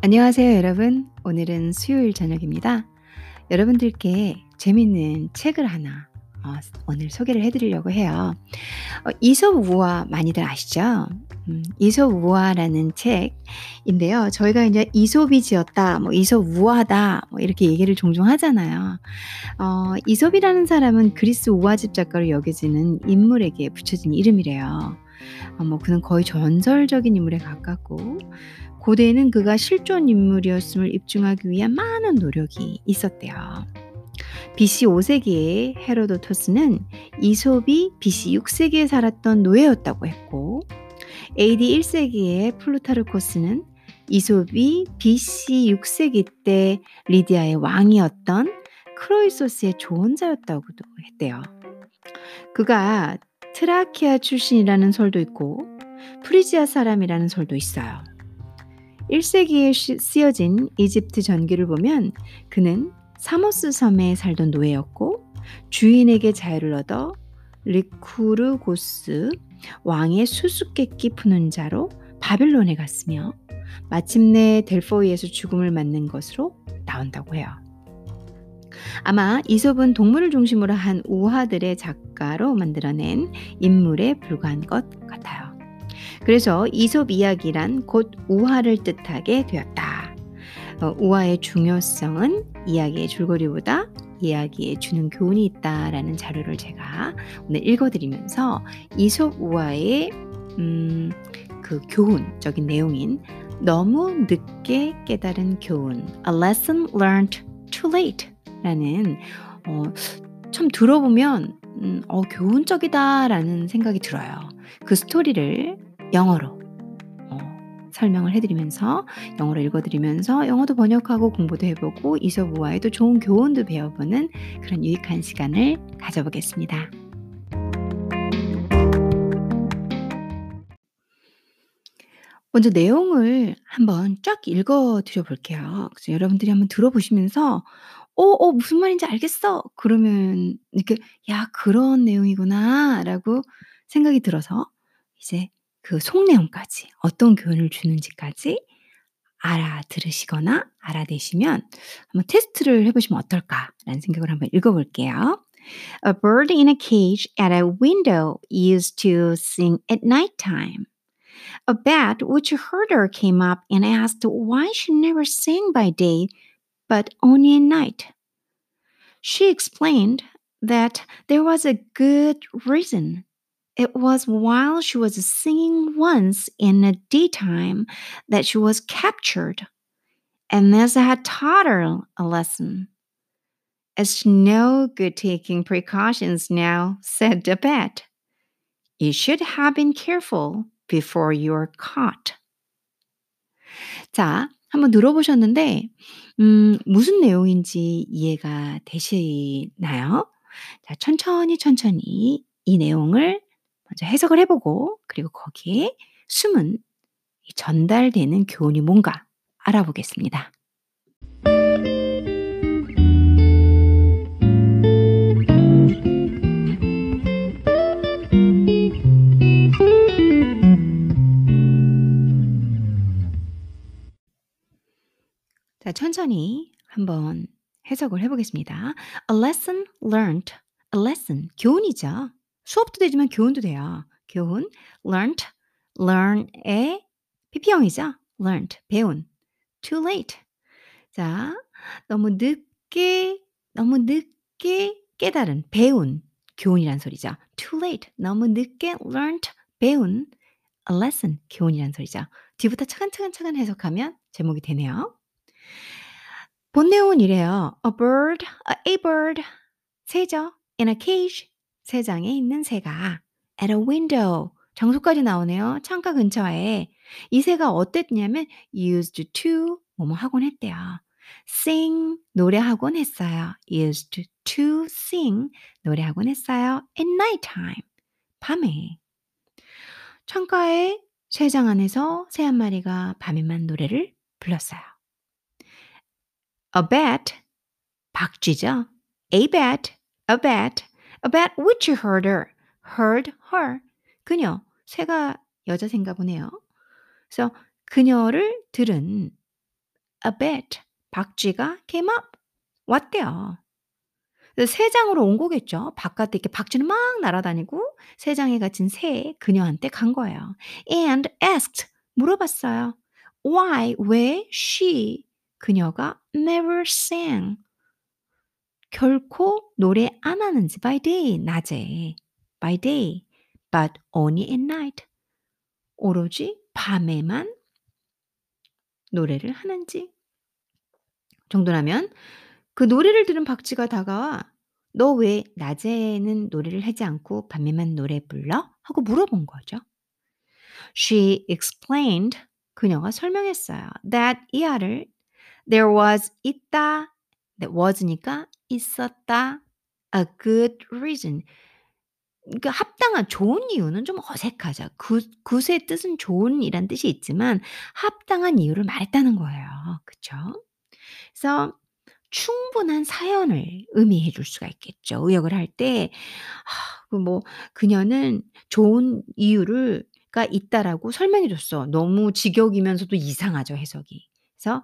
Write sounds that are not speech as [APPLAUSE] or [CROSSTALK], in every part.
안녕하세요, 여러분. 오늘은 수요일 저녁입니다. 여러분들께 재밌는 책을 하나 어, 오늘 소개를 해드리려고 해요. 어, 이솝 우화 많이들 아시죠? 음, 이솝 우화라는 책인데요. 저희가 이제 이솝이 지었다, 뭐 이솝 우화다, 뭐 이렇게 얘기를 종종 하잖아요. 어, 이솝이라는 사람은 그리스 우화집 작가로 여겨지는 인물에게 붙여진 이름이래요. 어, 뭐 그는 거의 전설적인 인물에 가깝고 고대에는 그가 실존 인물이었음을 입증하기 위한 많은 노력이 있었대요. BC 5세기에 헤로도토스는 이솝이 BC 6세기에 살았던 노예였다고 했고 AD 1세기에 플루타르코스는 이솝이 BC 6세기 때 리디아의 왕이었던 크로이소스의 조언자였다고도 했대요. 그가 트라키아 출신이라는 설도 있고 프리지아 사람이라는 설도 있어요. 1세기에 쓰여진 이집트 전기를 보면 그는 사모스 섬에 살던 노예였고 주인에게 자유를 얻어 리쿠르고스 왕의 수수께끼 푸는 자로 바빌론에 갔으며 마침내 델포이에서 죽음을 맞는 것으로 나온다고 해요. 아마 이솝은 동물을 중심으로 한 우화들의 작가로 만들어낸 인물에 불과한 것 같아요. 그래서 이솝 이야기란 곧 우화를 뜻하게 되었다. 어, 우화의 중요성은 이야기의 줄거리보다 이야기에 주는 교훈이 있다라는 자료를 제가 오늘 읽어드리면서 이솝 우화의 음, 그 교훈적인 내용인 너무 늦게 깨달은 교훈 A lesson learned too late 라는 어, 참 들어보면 음, 어, 교훈적이다라는 생각이 들어요. 그 스토리를 영어로 어, 설명을 해드리면서 영어로 읽어드리면서 영어도 번역하고 공부도 해보고 이솝우화에도 좋은 교훈도 배워보는 그런 유익한 시간을 가져보겠습니다. 먼저 내용을 한번 쫙 읽어 드려 볼게요. 그래서 여러분들이 한번 들어보시면서 어, 어, 무슨 말인지 알겠어. 그러면 이렇게 야, 그런 내용이구나라고 생각이 들어서 이제 그 속내용까지 어떤 교훈을 주는지까지 알아들으시거나 알아내시면 한번 테스트를 해보시면 어떨까라는 생각을 한번 읽어볼게요. A bird in a cage at a window used to sing at night time. A bat which heard her came up and asked why she never sang by day but only at night. She explained that there was a good reason. It was while she was singing once in the daytime that she was captured, and Nessa had taught her a lesson. It's no good taking precautions now, said the bat. You should have been careful before you're caught. 자, 한번 들어보셨는데, 음, 무슨 내용인지 이해가 되시나요? 자, 천천히 천천히 이 내용을 먼저 해석을 해보고, 그리고 거기에 숨은 전달되는 교훈이 뭔가 알아보겠습니다. 자, 천천히 한번 해석을 해보겠습니다. A lesson learned. A lesson. 교훈이죠. 수업도 되지만 교훈도 돼요. 교훈. learned. learn의 PP형이죠. learned. 배운. too late. 자, 너무 늦게, 너무 늦게 깨달은, 배운. 교훈이란 소리죠. too late. 너무 늦게 learned. 배운. a lesson. 교훈이란 소리죠. 뒤부터 차근차근차근 해석하면 제목이 되네요. 본 내용은 이래요. A bird, a bird, 새죠. In a cage, 새장에 있는 새가. At a window, 장소까지 나오네요. 창가 근처에. 이 새가 어땠냐면 used to, 뭐뭐 하곤 했대요. sing, 노래하곤 했어요. used to sing, 노래하곤 했어요. at night time, 밤에. 창가에 새장 안에서 새 한 마리가 밤에만 노래를 불렀어요. A bat, 박쥐죠. A bat, a bat, a bat which heard her, heard her. 그녀, 새가 여자 생가 보네요. 그래서 그녀를 들은 a bit. 박쥐가 came up. 왔대요. 새 장으로 온 거겠죠. 바깥에 이렇게 박쥐는 막 날아다니고 새 장에 갇힌 새 그녀한테 간 거예요. And asked 물어봤어요. Why 왜 she 그녀가 never sang 결코 노래 안 하는지 by day 낮에 by day but only at night 오로지 밤에만 노래를 하는지 정도라면 그 노래를 들은 박쥐가 다가와 "너 왜 낮에는 노래를 하지 않고 밤에만 노래 불러?" 하고 물어본 거죠. She explained 그녀가 설명했어요. That 이 알을 there was 있다 was니까 있었다 a good reason 그러니까 합당한 좋은 이유는 좀 어색하죠. good의 뜻은 좋은이란 뜻이 있지만 합당한 이유를 말했다는 거예요. 그쵸? 그래서 충분한 사연을 의미해 줄 수가 있겠죠. 의역을 할때그뭐 그녀는 좋은 이유를 가 있다라고 설명해 줬어. 너무 직역이면서도 이상하죠, 해석이. 그래서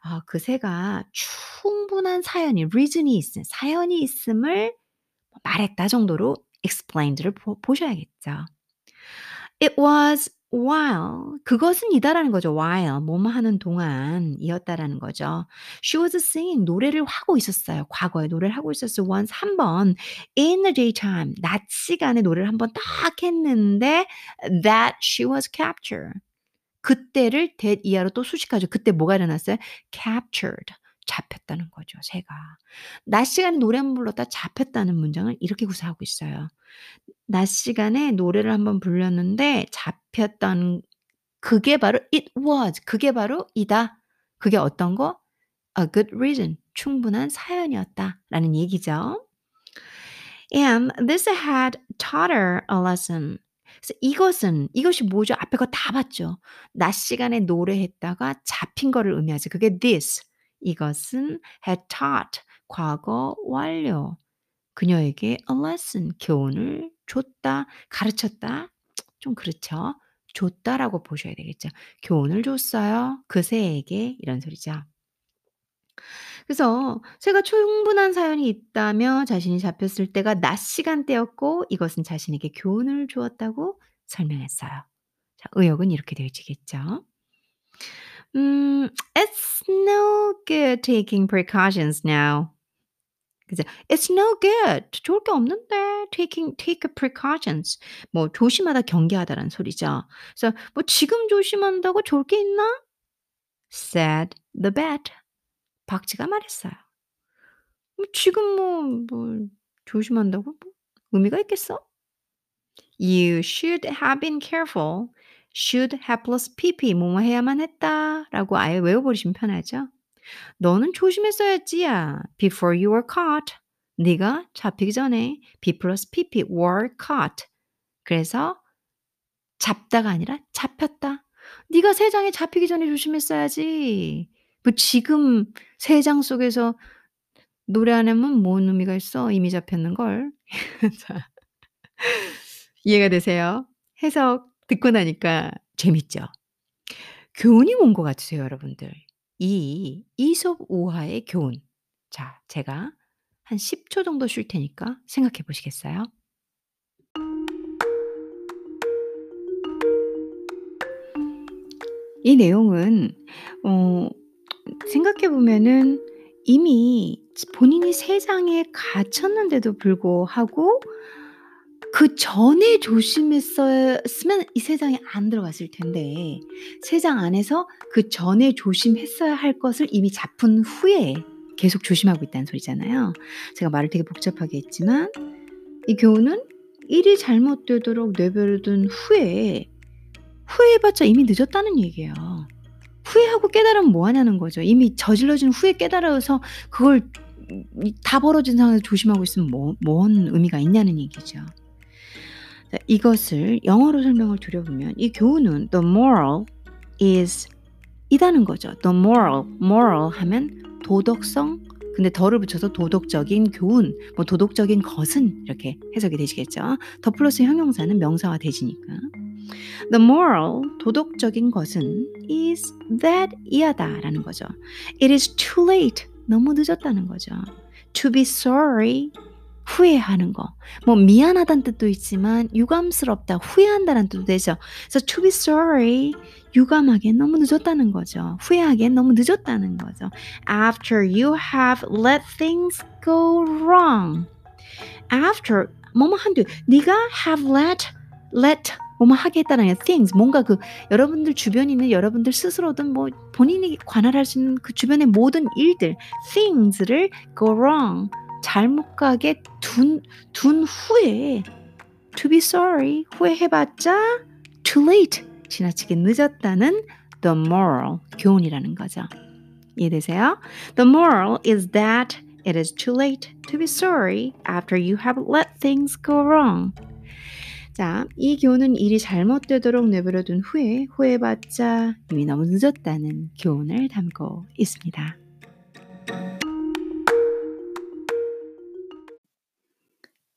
아그 새가 충분한 사연이 reason이 있음 사연이 있음을 말했다 정도로 explained를 보 보셔야겠죠. It was while 그것은 이다라는 거죠. while 뭐뭐 하는 동안 이었다라는 거죠. She was singing 노래를 하고 있었어요. 과거에 노래를 하고 있었어요. once 한번 in the daytime 낮 시간에 노래를 한번 딱 했는데 that she was captured. 그때를 that 이하로 또 수식하죠. 그때 뭐가 일어났어요? captured. 잡혔다는 거죠, 새가. 낮 시간에 노래 한번 불렀다 잡혔다는 문장을 이렇게 구사하고 있어요. 낮 시간에 노래를 한번 불렀는데 잡혔던 그게 바로 it was. 그게 바로 이다. 그게 어떤 거? a good reason. 충분한 사연이었다라는 얘기죠. And this had taught her a lesson. 그래서 이것은 이것이 뭐죠? 앞에 거 다 봤죠. 낮 시간에 노래했다가 잡힌 거를 의미하죠. 그게 this. 이것은 had taught 과거 완료. 그녀에게 a lesson 교훈을 줬다, 가르쳤다. 좀 그렇죠. 줬다라고 보셔야 되겠죠. 교훈을 줬어요. 그 새에게 이런 소리죠. 그래서 새가 충분한 사연이 있다며 자신이 잡혔을 때가 낮 시간대였고 이것은 자신에게 교훈을 주었다고 설명했어요. 자, 의역은 이렇게 되어지겠죠. 음, it's no good taking precautions now. 그죠? It's no good. 좋을 게 없는데 taking take precautions. 뭐 조심하다 경계하다라는 소리죠. 그래서 뭐 지금 조심한다고 좋을 게 있나? said the bat. 박쥐가 말했어요. 뭐 지금 뭐, 뭐 조심한다고 뭐 의미가 있겠어? You should have been careful. should have plus pp 뭐뭐 해야만 했다라고 아예 외워버리시면 편하죠. 너는 조심했어야지야. Before you were caught. 네가 잡히기 전에 B 플러스 PP were caught. 그래서 잡다가 아니라 잡혔다. 네가 세 장에 잡히기 전에 조심했어야지. 뭐 지금 세장 속에서 노래 안 하면 뭔 의미가 있어? 이미 잡혔는 걸. [LAUGHS] 자. 이해가 되세요? 해석 듣고 나니까 재밌죠? 교훈이 온것 같으세요, 여러분들? 이 이솝 우화의 교훈. 자, 제가 한 10초 정도 쉴 테니까 생각해 보시겠어요? 이 내용은 어 생각해 보면은 이미 본인이 세상에 갇혔는데도 불구하고 그 전에 조심했었으면 이 세상에 안 들어갔을 텐데 세상 안에서 그 전에 조심했어야 할 것을 이미 잡은 후에 계속 조심하고 있다는 소리잖아요. 제가 말을 되게 복잡하게 했지만 이 교훈은 일이 잘못되도록 내버려 둔 후에 후회해봤자 이미 늦었다는 얘기예요. 후회하고 깨달으면 뭐 하냐는 거죠. 이미 저질러진 후에 깨달아서 그걸 다 벌어진 상황에서 조심하고 있으면 뭐, 뭔 의미가 있냐는 얘기죠. 이것을 영어로 설명을 드려보면 이 교훈은 the moral is 이다는 거죠. the moral, moral 하면 도덕성 근데 덜을 붙여서 도덕적인 교훈, 뭐 도덕적인 것은 이렇게 해석이 되시겠죠. 더 플러스 형용사는 명사화 되지니까. The moral, 도덕적인 것은 is that 이하다라는 거죠. It is too late, 너무 늦었다는 거죠. To be sorry, 후회하는 거. 뭐 미안하다는 뜻도 있지만 유감스럽다, 후회한다는 뜻도 되죠. 그래서 to be sorry, 유감하기엔 너무 늦었다는 거죠. 후회하기엔 너무 늦었다는 거죠. After you have let things go wrong. After 뭐뭐 한뒤 네가 have let let 뭐뭐 하게 했다는 things 뭔가 그 여러분들 주변에 있는 여러분들 스스로든 뭐 본인이 관할할 수 있는 그 주변의 모든 일들 things를 go wrong 잘못 가게 둔, 둔 후에 to be sorry 후회해봤자 too late 지나치게 늦었다는 the moral 교훈이라는 거죠. 이해되세요? The moral is that it is too late to be sorry after you have let things go wrong. 자, 이 교훈은 일이 잘못되도록 내버려둔 후에 후회해봤자 이미 너무 늦었다는 교훈을 담고 있습니다.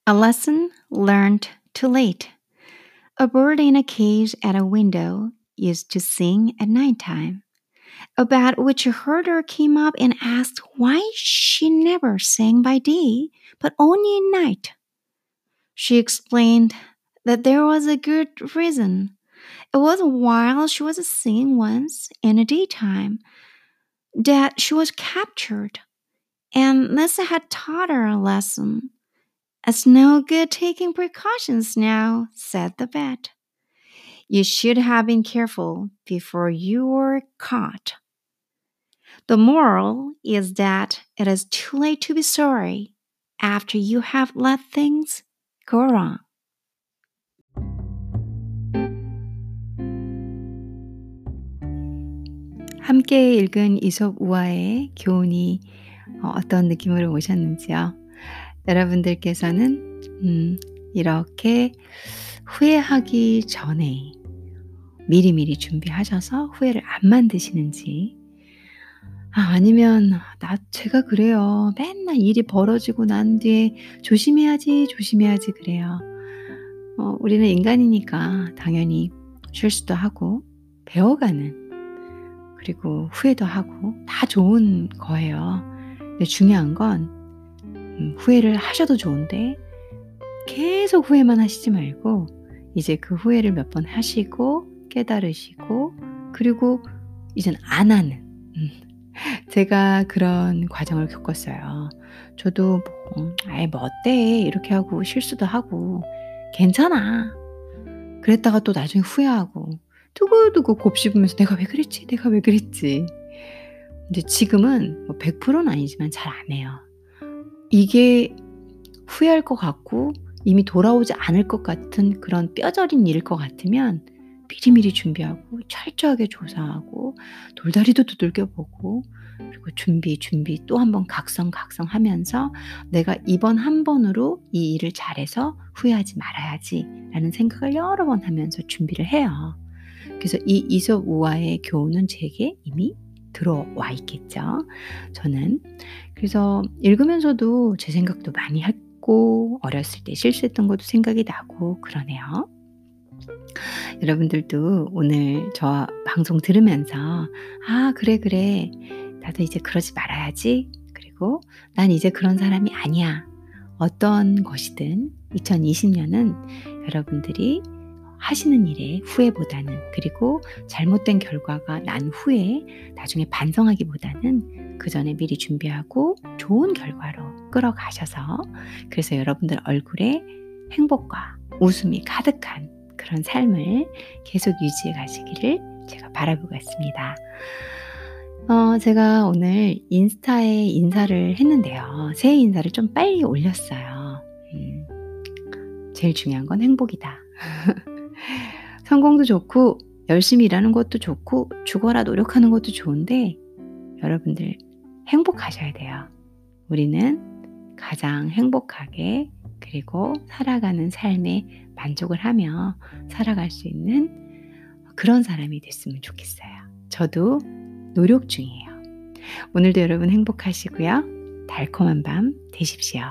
A lesson learned too late. A bird in a cage at a window used to sing at night time, about which a herder came up and asked why she never sang by day, but only at night. She explained that there was a good reason. It was while she was singing once in the daytime that she was captured, and this had taught her a lesson. It's no good taking precautions now, said the bat. You should have been careful before you were caught. The moral is that it is too late to be sorry after you have let things go wrong. 함께 읽은 이솝 우화의 교훈이 어떤 느낌으로 오셨는지요? 여러분들께서는 음, 이렇게 후회하기 전에 미리미리 준비하셔서 후회를 안 만드시는지 아, 아니면 나 제가 그래요. 맨날 일이 벌어지고 난 뒤에 조심해야지 조심해야지 그래요. 어, 우리는 인간이니까 당연히 실수도 하고 배워가는 그리고 후회도 하고 다 좋은 거예요. 근데 중요한 건 음, 후회를 하셔도 좋은데 계속 후회만 하시지 말고 이제 그 후회를 몇 번 하시고 깨달으시고 그리고 이젠 안 하는 음, [LAUGHS] 제가 그런 과정을 겪었어요. 저도 뭐 아예 뭐 어때 이렇게 하고 실수도 하고 괜찮아. 그랬다가 또 나중에 후회하고 두고두고 곱씹으면서 내가 왜 그랬지? 내가 왜 그랬지? 근데 지금은 뭐 100%는 아니지만 잘 안 해요. 이게 후회할 것 같고 이미 돌아오지 않을 것 같은 그런 뼈저린 일일 것 같으면 미리미리 준비하고 철저하게 조사하고 돌다리도 두들겨 보고 그리고 준비 준비 또 한 번 각성 각성 하면서 내가 이번 한 번으로 이 일을 잘해서 후회하지 말아야지 라는 생각을 여러 번 하면서 준비를 해요. 그래서 이 이솝 우화의 교훈은 제게 이미 들어와 있겠죠. 저는 그래서 읽으면서도 제 생각도 많이 했고 어렸을 때 실수했던 것도 생각이 나고 그러네요. 여러분들도 오늘 저 방송 들으면서 아 그래 그래 나도 이제 그러지 말아야지 그리고 난 이제 그런 사람이 아니야 어떤 것이든 2020년은 여러분들이 하시는 일에 후회보다는 그리고 잘못된 결과가 난 후에 나중에 반성하기보다는 그 전에 미리 준비하고 좋은 결과로 끌어가셔서 그래서 여러분들 얼굴에 행복과 웃음이 가득한 그런 삶을 계속 유지해 가시기를 제가 바라보고 있습니다. 어, 제가 오늘 인스타에 인사를 했는데요. 새해 인사를 좀 빨리 올렸어요. 음, 제일 중요한 건 행복이다. [LAUGHS] 성공도 좋고 열심히 일하는 것도 좋고 죽어라 노력하는 것도 좋은데 여러분들 행복하셔야 돼요. 우리는 가장 행복하게 그리고 살아가는 삶에 만족을 하며 살아갈 수 있는 그런 사람이 됐으면 좋겠어요. 저도 노력 중이에요. 오늘도 여러분 행복하시고요. 달콤한 밤 되십시오.